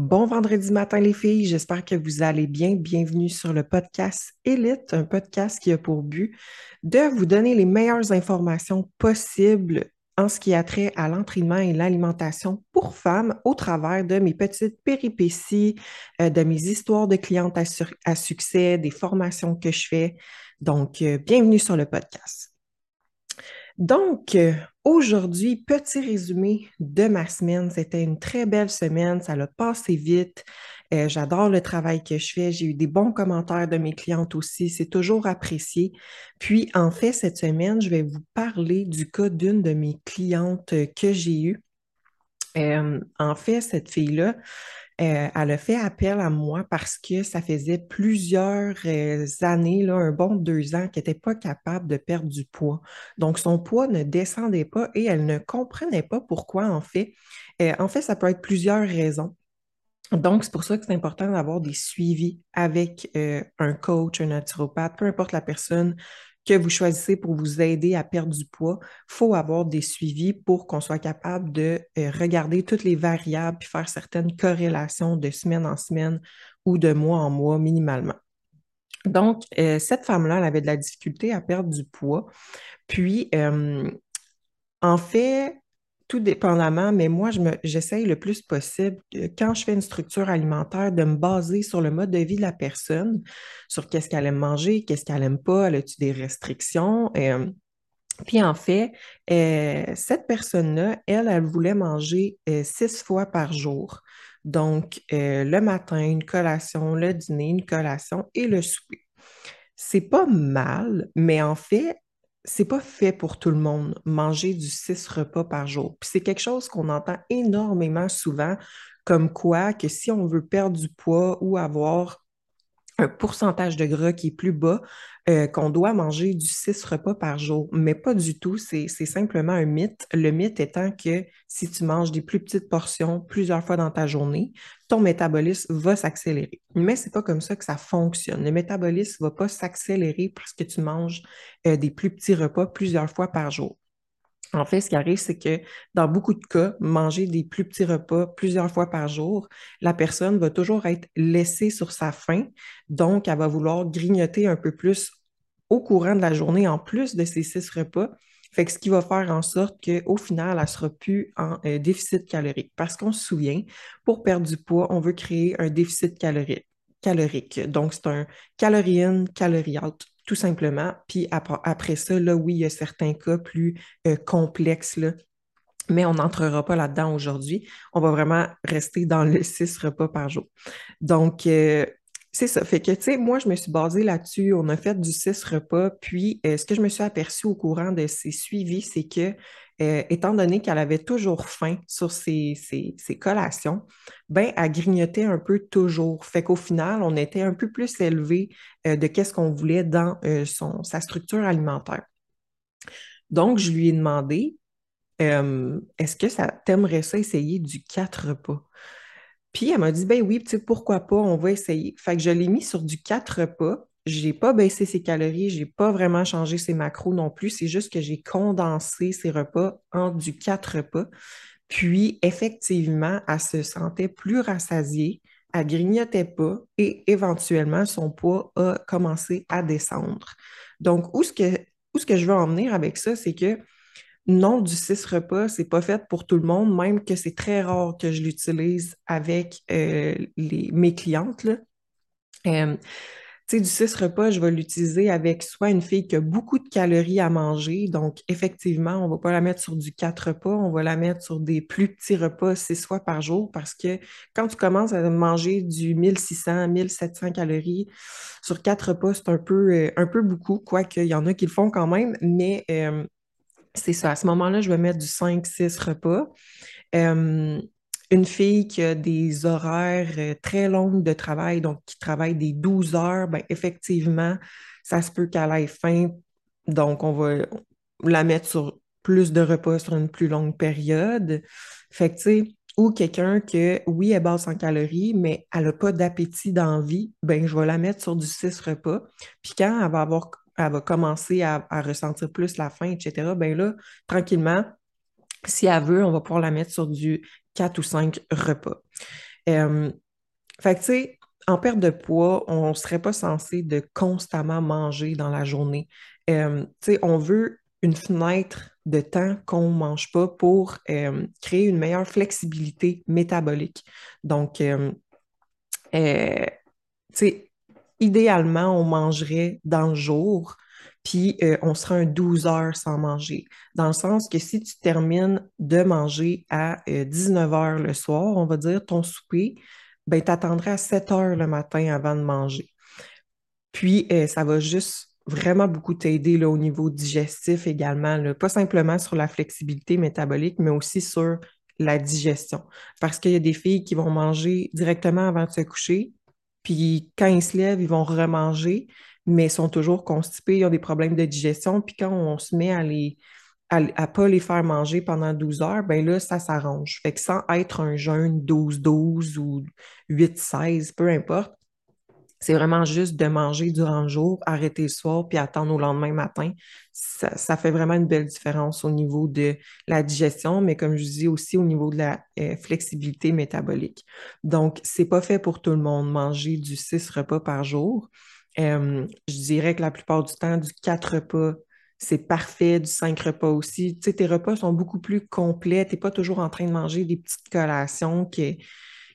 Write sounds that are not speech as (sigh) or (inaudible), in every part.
Bon vendredi matin les filles, j'espère que vous allez bien. Bienvenue sur le podcast Elite, un podcast qui a pour but de vous donner les meilleures informations possibles en ce qui a trait à l'entraînement et l'alimentation pour femmes au travers de mes petites péripéties, euh, de mes histoires de clientes à, succès, des formations que je fais. Donc, euh, bienvenue sur le podcast. Donc, euh, aujourd'hui, petit résumé de ma semaine. C'était une très belle semaine, ça l'a passé vite. Euh, j'adore le travail que je fais. J'ai eu des bons commentaires de mes clientes aussi. C'est toujours apprécié. Puis, en fait, cette semaine, je vais vous parler du cas d'une de mes clientes que j'ai eue. Euh, en fait, cette fille-là, euh, elle a fait appel à moi parce que ça faisait plusieurs euh, années, là, un bon deux ans, qu'elle n'était pas capable de perdre du poids. Donc, son poids ne descendait pas et elle ne comprenait pas pourquoi, en fait. Euh, en fait, ça peut être plusieurs raisons. Donc, c'est pour ça que c'est important d'avoir des suivis avec un coach, un naturopathe, peu importe la personne que vous choisissez pour vous aider à perdre du poids, il faut avoir des suivis pour qu'on soit capable de euh, regarder toutes les variables puis faire certaines corrélations de semaine en semaine ou de mois en mois minimalement. Donc, euh, cette femme-là, elle avait de la difficulté à perdre du poids. Puis, euh, en fait, tout dépendamment, mais moi, j'essaye le plus possible, quand je fais une structure alimentaire, de me baser sur le mode de vie de la personne, sur qu'est-ce qu'elle aime manger, qu'est-ce qu'elle aime pas, elle a-tu des restrictions. Euh, puis en fait, euh, cette personne-là, elle, elle voulait manger euh, six fois par jour. Donc, le matin, une collation, le dîner, une collation et le souper. C'est pas mal, mais en fait, c'est pas fait pour tout le monde, manger du six repas par jour. Puis c'est quelque chose qu'on entend énormément souvent, comme quoi que si on veut perdre du poids ou avoir un pourcentage de gras qui est plus bas, euh, qu'on doit manger du 6 repas par jour. Mais pas du tout, c'est simplement un mythe. Le mythe étant que si tu manges des plus petites portions plusieurs fois dans ta journée, ton métabolisme va s'accélérer. Mais c'est pas comme ça que ça fonctionne. Le métabolisme va pas s'accélérer parce que tu manges euh, des plus petits repas plusieurs fois par jour. En fait, ce qui arrive, c'est que dans beaucoup de cas, manger des plus petits repas plusieurs fois par jour, la personne va toujours être laissée sur sa faim. Donc, elle va vouloir grignoter un peu plus au courant de la journée en plus de ces six repas. Fait ce qui va faire en sorte qu'au final, elle ne sera plus en euh, déficit calorique. Parce qu'on se souvient, pour perdre du poids, on veut créer un déficit calorique. Calorique. Donc, c'est un calorie in, calorie out tout simplement. Puis après, ça, là, oui, il y a certains cas plus euh, complexes, mais on n'entrera pas là-dedans aujourd'hui. On va vraiment rester dans le (laughs) six repas par jour. Donc, euh, c'est ça. Fait que, tu sais, moi, je me suis basée là-dessus. On a fait du six repas. Puis, euh, ce que je me suis aperçu au courant de ces suivis, c'est que euh, étant donné qu'elle avait toujours faim sur ses, collations, ben, elle grignotait un peu toujours. Fait qu'au final, on était un peu plus élevé euh, de qu'est-ce qu'on voulait dans sa structure alimentaire. Donc, je lui ai demandé, est-ce que ça t'aimerait ça essayer du quatre repas? Puis elle m'a dit, ben oui, pourquoi pas, on va essayer. Fait que je l'ai mis sur du quatre repas j'ai pas baissé ses calories, j'ai pas vraiment changé ses macros non plus. C'est juste que j'ai condensé ses repas en du quatre repas. Puis, effectivement, elle se sentait plus rassasiée, elle grignotait pas et éventuellement, son poids a commencé à descendre. Donc, où ce que, où ce que je veux en venir avec ça, c'est que non, du six repas, c'est pas fait pour tout le monde, même que c'est très rare que je l'utilise avec euh, mes clientes. Euh, sais, du six repas, je vais l'utiliser avec soit une fille qui a beaucoup de calories à manger. Donc, effectivement, on ne va pas la mettre sur du quatre repas, on va la mettre sur des plus petits repas six fois par jour parce que quand tu commences à manger du 1600, 1700 calories sur quatre repas, c'est un peu, euh, un peu beaucoup, quoique il y en a qui le font quand même, mais c'est ça. À ce moment-là, je vais mettre du 5-6 repas. Euh, une fille qui a des horaires euh, très longs de travail, donc qui travaille des 12 heures, ben effectivement, ça se peut qu'elle ait faim. Donc, on va la mettre sur plus de repas sur une plus longue période. Fait que, tu sais, ou quelqu'un que, oui, elle basse en calories, mais elle n'a pas d'appétit d'envie, ben je vais la mettre sur du 6 repas. Puis quand elle va avoir, elle va commencer à, ressentir plus la faim, etc., ben là, tranquillement, si elle veut, on va pouvoir la mettre sur du quatre ou cinq repas. Euh, fait que, tu sais, en perte de poids, on ne serait pas censé de constamment manger dans la journée. Euh, tu sais, on veut une fenêtre de temps qu'on ne mange pas pour euh, créer une meilleure flexibilité métabolique. Donc, tu sais, idéalement, on mangerait dans le jour, puis on sera un 12 heures sans manger. Dans le sens que si tu termines de manger à 19 heures le soir, on va dire ton souper, ben, tu attendrais à 7 heures le matin avant de manger. Puis, euh, ça va juste vraiment beaucoup t'aider au niveau digestif également, pas simplement sur la flexibilité métabolique, mais aussi sur la digestion. Parce qu'il y a des filles qui vont manger directement avant de se coucher, puis quand ils se lèvent, ils vont remanger, mais sont toujours constipés, ils ont des problèmes de digestion, puis quand on se met à les à ne pas les faire manger pendant 12 heures, ben là, ça s'arrange. Fait que sans être un jeûne 12-12 ou 8-16, peu importe, c'est vraiment juste de manger durant le jour, arrêter le soir, puis attendre au lendemain matin. Ça, fait vraiment une belle différence au niveau de la digestion, mais comme je dis aussi au niveau de la euh, flexibilité métabolique. Donc, c'est pas fait pour tout le monde manger du 6 repas par jour. Euh, je dirais que la plupart du temps, du 4 repas c'est parfait, du 5 repas aussi. Tu sais, tes repas sont beaucoup plus complets. Tu n'es pas toujours en train de manger des petites collations que,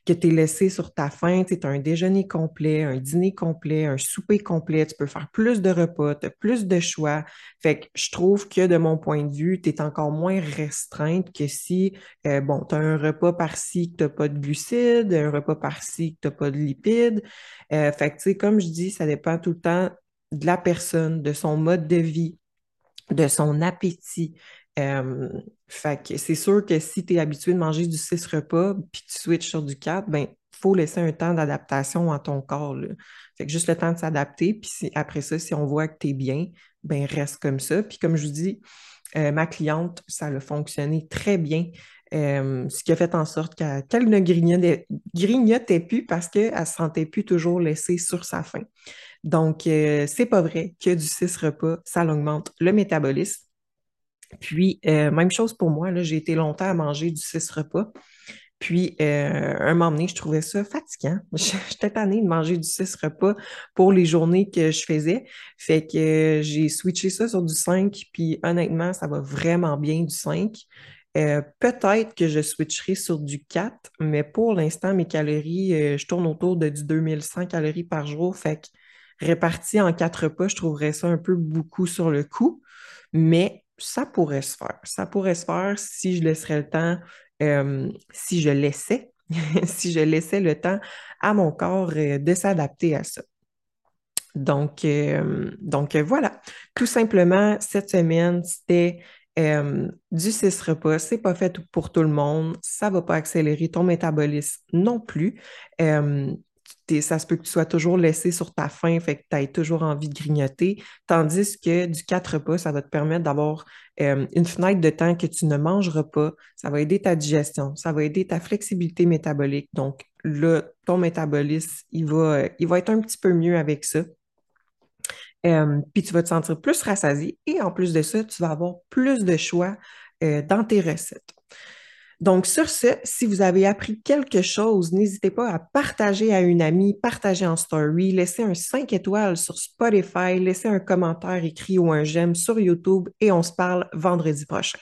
que tu es laissé sur ta faim. Tu as un déjeuner complet, un dîner complet, un souper complet. Tu peux faire plus de repas, tu as plus de choix. Fait que je trouve que de mon point de vue, tu es encore moins restreinte que si, euh, bon, tu as un repas par-ci que tu n'as pas de glucides, un repas par-ci que tu n'as pas de lipides. Euh, fait que, tu sais, comme je dis, ça dépend tout le temps de la personne, de son mode de vie, de son appétit. Fait que c'est sûr que si tu es habitué de manger du 6 repas puis tu switches sur du 4, ben faut laisser un temps d'adaptation à ton corps. Fait que juste le temps de s'adapter, puis après ça, si on voit que tu es bien, ben reste comme ça. Puis comme je vous dis, euh, ma cliente, ça a fonctionné très bien. Ce qui a fait en sorte qu'elle ne grignotait plus parce qu'elle ne se sentait plus toujours laissée sur sa faim. Donc, euh, c'est pas vrai que du 6 repas, ça augmente le métabolisme. Puis, euh, même chose pour moi, j'ai été longtemps à manger du 6 repas. Puis, euh, un moment donné, je trouvais ça fatigant. (laughs) J'étais tannée de manger du 6 repas pour les journées que je faisais. Fait que j'ai switché ça sur du 5. Puis, honnêtement, ça va vraiment bien du 5. Peut-être que je switcherai sur du 4, mais pour l'instant, mes calories, je tourne autour de du 2100 calories par jour. Fait que réparti en quatre pas, je trouverais ça un peu beaucoup sur le coup, mais ça pourrait se faire. Ça pourrait se faire si je laisserais le temps, euh, si je laissais, (laughs) si je laissais le temps à mon corps euh, de s'adapter à ça. Donc, euh, donc voilà, tout simplement, cette semaine, c'était du 6 repas, c'est pas fait pour tout le monde, ça va pas accélérer ton métabolisme non plus ça se peut que tu sois toujours laissé sur ta faim, fait que tu aies toujours envie de grignoter. Tandis que du 4 repas, ça va te permettre d'avoir une fenêtre de temps que tu ne mangeras pas. Ça va aider ta digestion, ça va aider ta flexibilité métabolique. Donc là, ton métabolisme, il va, il va être un petit peu mieux avec ça. Puis tu vas te sentir plus rassasié et en plus de ça, tu vas avoir plus de choix dans tes recettes. Donc, sur ce, si vous avez appris quelque chose, n'hésitez pas à partager à une amie, partager en story, laisser un 5 étoiles sur Spotify, laisser un commentaire écrit ou un j'aime sur YouTube et on se parle vendredi prochain.